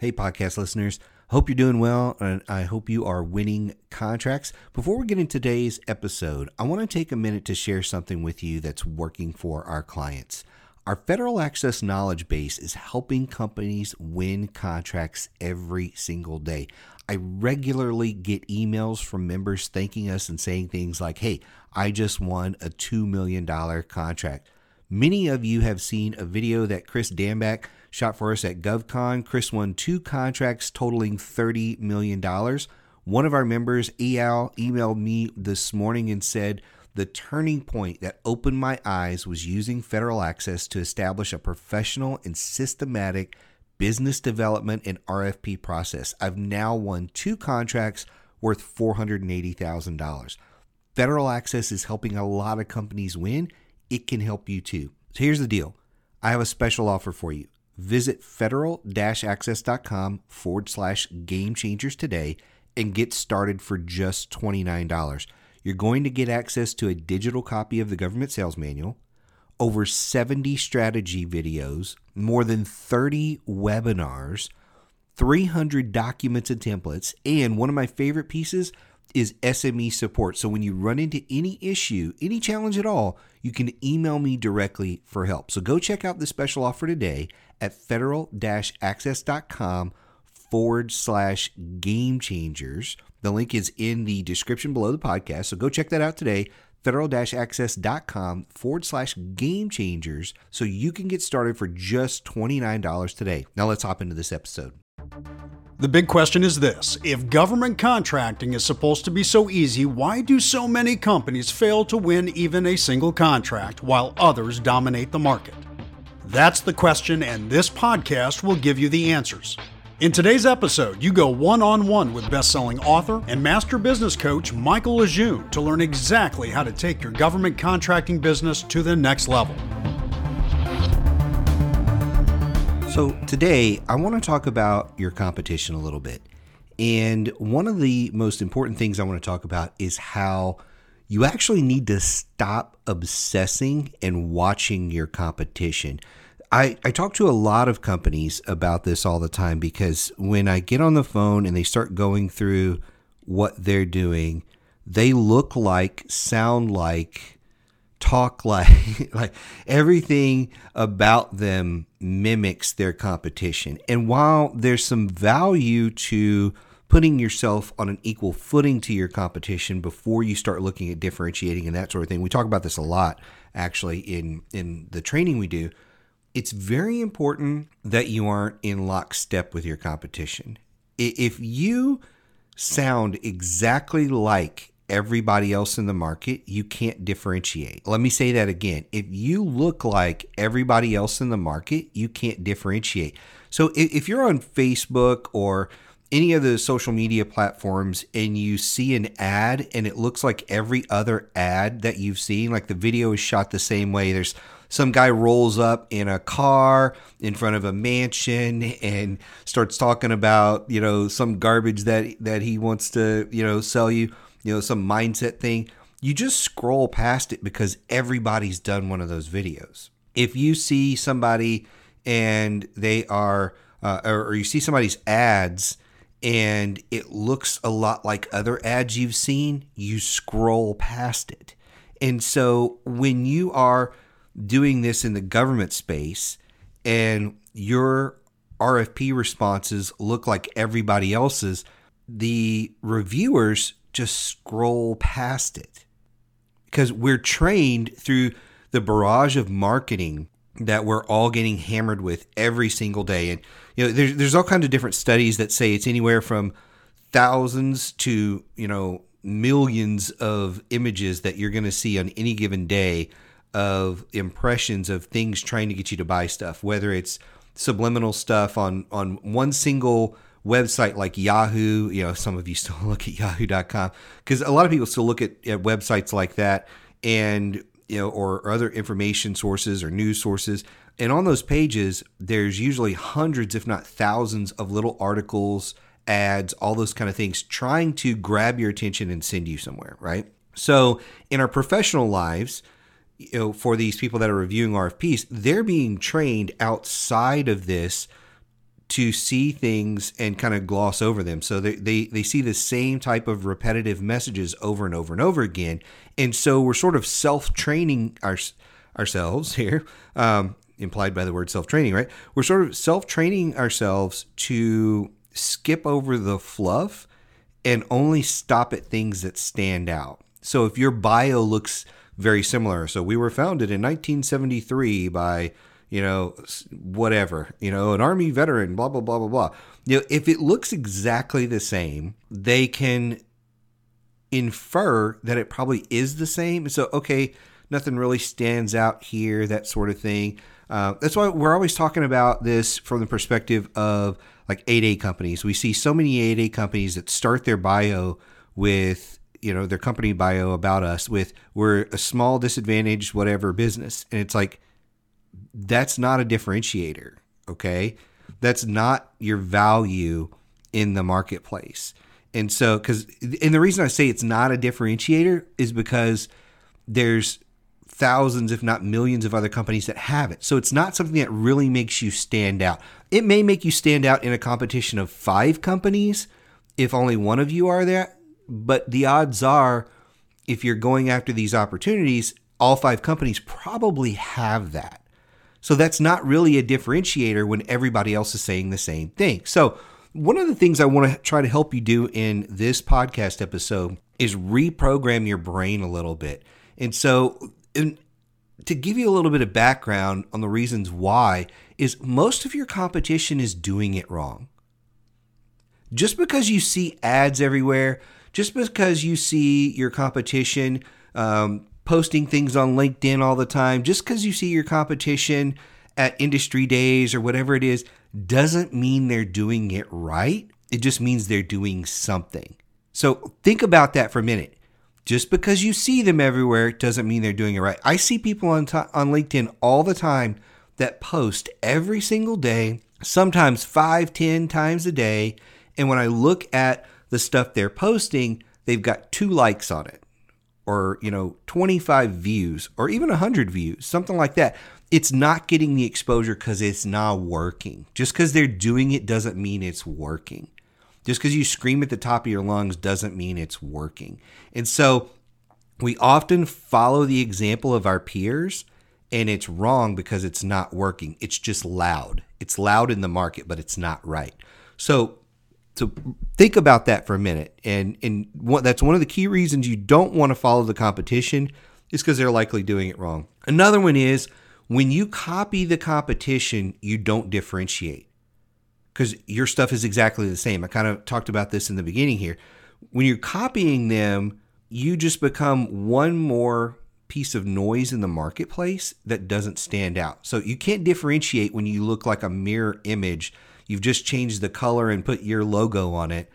Hey, podcast listeners. Hope you're doing well, and I hope you are winning contracts. Before we get into today's episode, I want to take a minute to share something with you that's working for our clients. Our federal access knowledge base is helping companies win contracts every single day. I regularly get emails from members thanking us and saying things like, Hey, I just won a $2 million contract. Many of you have seen a video that Chris Damback shot for us at GovCon. Chris won two contracts totaling $30 million. One of our members, EAL, emailed me this morning and said, the turning point that opened my eyes was using federal access to establish a professional and systematic business development and RFP process. I've now won two contracts worth $480,000. Federal access is helping a lot of companies win. It can help you too. So here's the deal I have a special offer for you. Visit federal access.com forward slash game changers today and get started for just $29. You're going to get access to a digital copy of the government sales manual, over 70 strategy videos, more than 30 webinars, 300 documents and templates, and one of my favorite pieces is SME support. So when you run into any issue, any challenge at all, you can email me directly for help. So go check out the special offer today at federal access.com forward slash game changers. The link is in the description below the podcast. So go check that out today. Federal access.com forward slash game changers so you can get started for just $29 today. Now let's hop into this episode. The big question is this if government contracting is supposed to be so easy, why do so many companies fail to win even a single contract while others dominate the market? That's the question, and this podcast will give you the answers. In today's episode, you go one on one with best selling author and master business coach Michael Lejeune to learn exactly how to take your government contracting business to the next level. So, today I want to talk about your competition a little bit. And one of the most important things I want to talk about is how you actually need to stop obsessing and watching your competition. I, I talk to a lot of companies about this all the time because when I get on the phone and they start going through what they're doing, they look like, sound like, talk like like everything about them mimics their competition. And while there's some value to putting yourself on an equal footing to your competition before you start looking at differentiating and that sort of thing. We talk about this a lot actually in in the training we do. It's very important that you aren't in lockstep with your competition. If you sound exactly like everybody else in the market, you can't differentiate. Let me say that again. If you look like everybody else in the market, you can't differentiate. So if you're on Facebook or any of the social media platforms and you see an ad and it looks like every other ad that you've seen, like the video is shot the same way, there's some guy rolls up in a car in front of a mansion and starts talking about you know some garbage that that he wants to you know sell you you know, some mindset thing, you just scroll past it because everybody's done one of those videos. If you see somebody and they are, uh, or, or you see somebody's ads and it looks a lot like other ads you've seen, you scroll past it. And so when you are doing this in the government space and your RFP responses look like everybody else's, the reviewers just scroll past it because we're trained through the barrage of marketing that we're all getting hammered with every single day. And you know, there's there's all kinds of different studies that say it's anywhere from thousands to you know millions of images that you're going to see on any given day of impressions of things trying to get you to buy stuff, whether it's subliminal stuff on on one single website like Yahoo, you know, some of you still look at yahoo.com because a lot of people still look at, at websites like that and, you know, or, or other information sources or news sources. And on those pages, there's usually hundreds, if not thousands, of little articles, ads, all those kind of things trying to grab your attention and send you somewhere, right? So in our professional lives, you know, for these people that are reviewing RFPs, they're being trained outside of this to see things and kind of gloss over them. So they, they, they see the same type of repetitive messages over and over and over again. And so we're sort of self training our, ourselves here, um, implied by the word self training, right? We're sort of self training ourselves to skip over the fluff and only stop at things that stand out. So if your bio looks very similar, so we were founded in 1973 by you know, whatever, you know, an army veteran, blah, blah, blah, blah, blah. You know, if it looks exactly the same, they can infer that it probably is the same. So, okay, nothing really stands out here, that sort of thing. Uh, that's why we're always talking about this from the perspective of like 8A companies. We see so many 8A companies that start their bio with, you know, their company bio about us with, we're a small disadvantaged, whatever business. And it's like, that's not a differentiator. Okay. That's not your value in the marketplace. And so, because, and the reason I say it's not a differentiator is because there's thousands, if not millions, of other companies that have it. So it's not something that really makes you stand out. It may make you stand out in a competition of five companies if only one of you are there, but the odds are, if you're going after these opportunities, all five companies probably have that. So that's not really a differentiator when everybody else is saying the same thing. So, one of the things I want to try to help you do in this podcast episode is reprogram your brain a little bit. And so, in, to give you a little bit of background on the reasons why, is most of your competition is doing it wrong. Just because you see ads everywhere, just because you see your competition um, posting things on LinkedIn all the time, just because you see your competition at industry days or whatever it is, doesn't mean they're doing it right. It just means they're doing something. So think about that for a minute. Just because you see them everywhere doesn't mean they're doing it right. I see people on, on LinkedIn all the time that post every single day, sometimes five, ten times a day. And when I look at the stuff they're posting, they've got two likes on it or you know 25 views or even 100 views something like that it's not getting the exposure because it's not working. Just because they're doing it doesn't mean it's working. Just because you scream at the top of your lungs doesn't mean it's working. And so we often follow the example of our peers and it's wrong because it's not working. It's just loud. It's loud in the market but it's not right. So so think about that for a minute. And and what, that's one of the key reasons you don't want to follow the competition is because they're likely doing it wrong. Another one is when you copy the competition, you don't differentiate because your stuff is exactly the same. I kind of talked about this in the beginning here. When you're copying them, you just become one more piece of noise in the marketplace that doesn't stand out. So you can't differentiate when you look like a mirror image You've just changed the color and put your logo on it.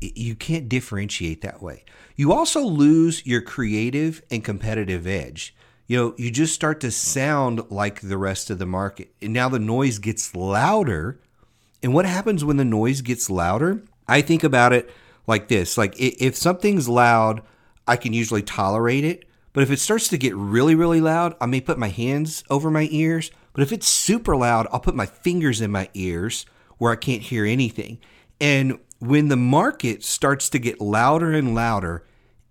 You can't differentiate that way. You also lose your creative and competitive edge. You know, you just start to sound like the rest of the market. And now the noise gets louder. And what happens when the noise gets louder? I think about it like this like if something's loud, I can usually tolerate it. But if it starts to get really, really loud, I may put my hands over my ears but if it's super loud, I'll put my fingers in my ears where I can't hear anything. And when the market starts to get louder and louder,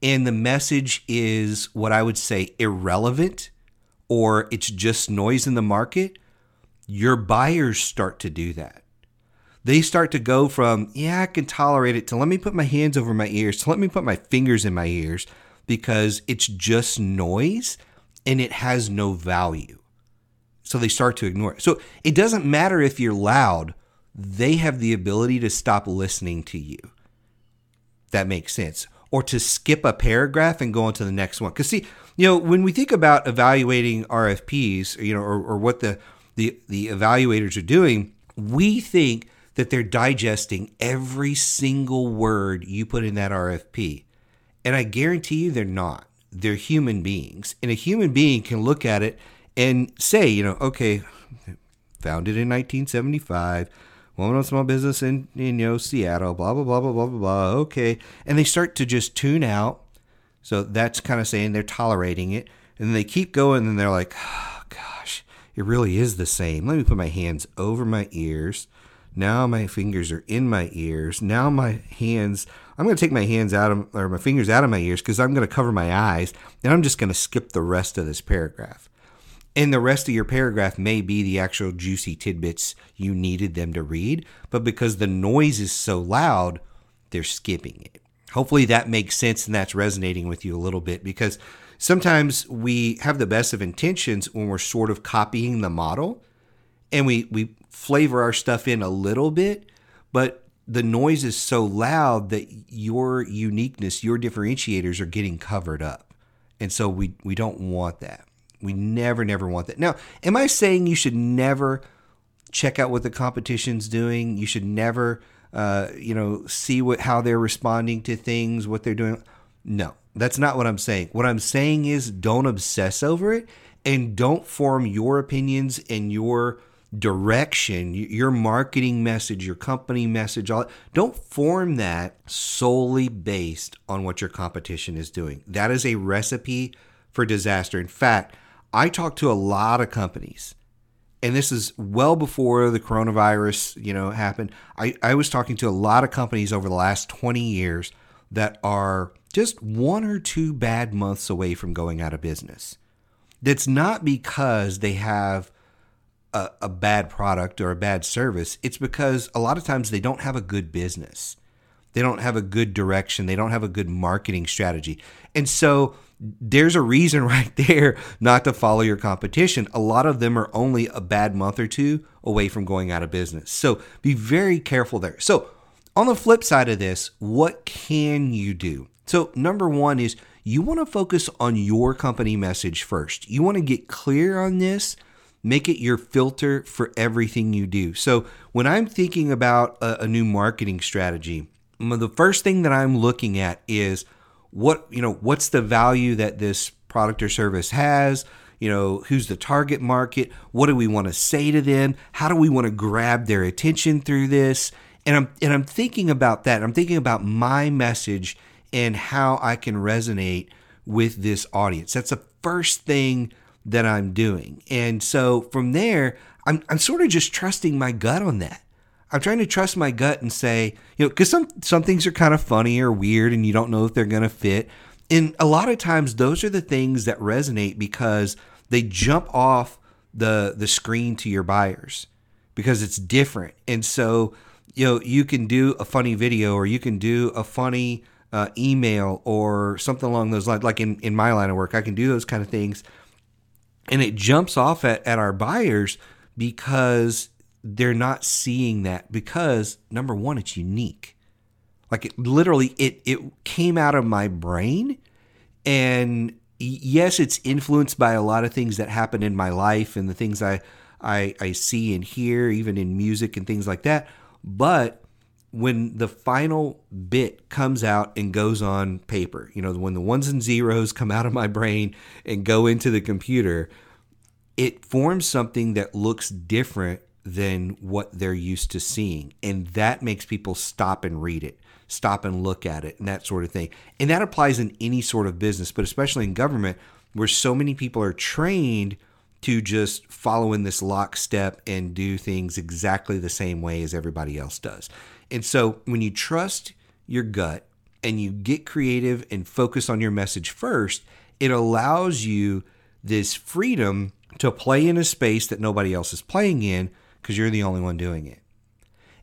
and the message is what I would say irrelevant, or it's just noise in the market, your buyers start to do that. They start to go from, yeah, I can tolerate it, to let me put my hands over my ears, to let me put my fingers in my ears, because it's just noise and it has no value. So they start to ignore it. So it doesn't matter if you're loud, they have the ability to stop listening to you. That makes sense. Or to skip a paragraph and go on to the next one. Because see, you know, when we think about evaluating RFPs, you know, or, or what the, the the evaluators are doing, we think that they're digesting every single word you put in that RFP. And I guarantee you they're not. They're human beings. And a human being can look at it and say, you know, okay, founded in 1975, woman-owned small business in, in you know Seattle, blah blah blah blah blah blah blah. Okay, and they start to just tune out. So that's kind of saying they're tolerating it, and they keep going, and they're like, oh, gosh, it really is the same. Let me put my hands over my ears. Now my fingers are in my ears. Now my hands, I'm going to take my hands out of, or my fingers out of my ears because I'm going to cover my eyes. And I'm just going to skip the rest of this paragraph. And the rest of your paragraph may be the actual juicy tidbits you needed them to read, but because the noise is so loud, they're skipping it. Hopefully that makes sense and that's resonating with you a little bit because sometimes we have the best of intentions when we're sort of copying the model and we we flavor our stuff in a little bit, but the noise is so loud that your uniqueness, your differentiators are getting covered up. And so we we don't want that. We never, never want that. Now, am I saying you should never check out what the competition's doing? You should never, uh, you know, see what how they're responding to things, what they're doing. No, that's not what I'm saying. What I'm saying is don't obsess over it and don't form your opinions and your direction, your marketing message, your company message, all that. don't form that solely based on what your competition is doing. That is a recipe for disaster. In fact, I talked to a lot of companies, and this is well before the coronavirus, you know, happened. I, I was talking to a lot of companies over the last 20 years that are just one or two bad months away from going out of business. That's not because they have a, a bad product or a bad service. It's because a lot of times they don't have a good business. They don't have a good direction. They don't have a good marketing strategy. And so there's a reason right there not to follow your competition. A lot of them are only a bad month or two away from going out of business. So be very careful there. So, on the flip side of this, what can you do? So, number one is you want to focus on your company message first. You want to get clear on this, make it your filter for everything you do. So, when I'm thinking about a, a new marketing strategy, the first thing that I'm looking at is what you know what's the value that this product or service has? You know who's the target market? What do we want to say to them? How do we want to grab their attention through this? And i'm and i'm thinking about that. I'm thinking about my message and how i can resonate with this audience. That's the first thing that i'm doing. And so from there i'm, I'm sort of just trusting my gut on that I'm trying to trust my gut and say, you know, because some some things are kind of funny or weird, and you don't know if they're going to fit. And a lot of times, those are the things that resonate because they jump off the the screen to your buyers because it's different. And so, you know, you can do a funny video or you can do a funny uh, email or something along those lines. Like in in my line of work, I can do those kind of things, and it jumps off at, at our buyers because they're not seeing that because number one, it's unique. Like it literally, it it came out of my brain, and yes, it's influenced by a lot of things that happen in my life and the things I I, I see and hear, even in music and things like that. But when the final bit comes out and goes on paper, you know, when the ones and zeros come out of my brain and go into the computer, it forms something that looks different than what they're used to seeing. And that makes people stop and read it, stop and look at it, and that sort of thing. And that applies in any sort of business, but especially in government, where so many people are trained to just follow in this lockstep and do things exactly the same way as everybody else does. And so when you trust your gut and you get creative and focus on your message first, it allows you this freedom to play in a space that nobody else is playing in because you're the only one doing it.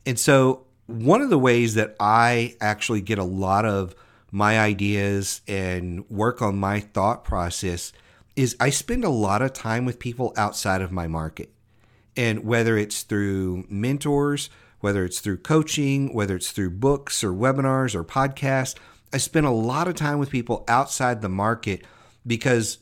And so, one of the ways that I actually get a lot of my ideas and work on my thought process is I spend a lot of time with people outside of my market. And whether it's through mentors, whether it's through coaching, whether it's through books or webinars or podcasts, I spend a lot of time with people outside the market because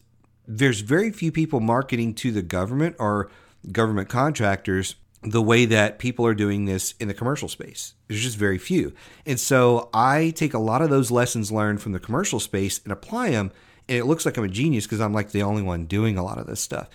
there's very few people marketing to the government or government contractors the way that people are doing this in the commercial space. There's just very few. And so I take a lot of those lessons learned from the commercial space and apply them. And it looks like I'm a genius because I'm like the only one doing a lot of this stuff.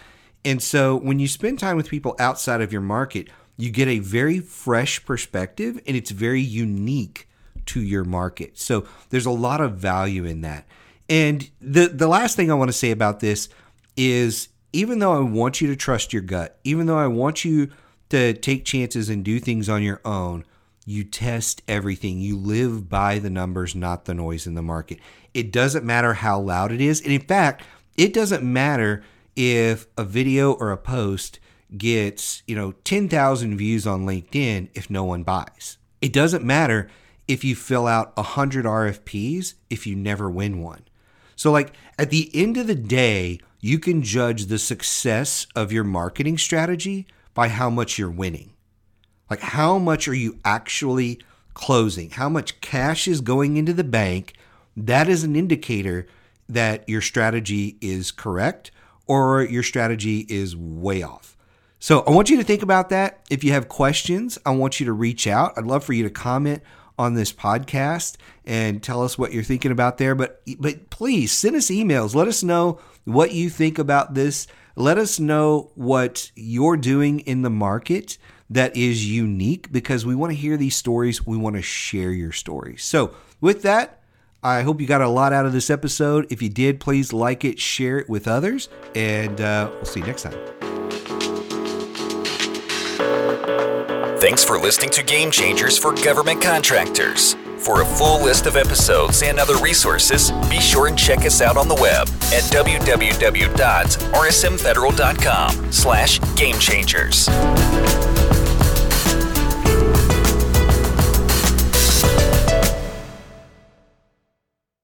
And so when you spend time with people outside of your market, you get a very fresh perspective and it's very unique to your market. So there's a lot of value in that. And the the last thing I want to say about this is even though I want you to trust your gut, even though I want you to take chances and do things on your own, you test everything. You live by the numbers, not the noise in the market. It doesn't matter how loud it is. And in fact, it doesn't matter if a video or a post gets, you know, 10,000 views on LinkedIn if no one buys. It doesn't matter if you fill out 100 RFPs if you never win one. So like at the end of the day, you can judge the success of your marketing strategy by how much you're winning. Like, how much are you actually closing? How much cash is going into the bank? That is an indicator that your strategy is correct or your strategy is way off. So, I want you to think about that. If you have questions, I want you to reach out. I'd love for you to comment on this podcast and tell us what you're thinking about there. But but please send us emails. Let us know what you think about this. Let us know what you're doing in the market that is unique because we want to hear these stories. We want to share your stories. So, with that, I hope you got a lot out of this episode. If you did, please like it, share it with others, and uh, we'll see you next time. Thanks for listening to Game Changers for Government Contractors. For a full list of episodes and other resources, be sure and check us out on the web at www.rsmfederal.com slash gamechangers.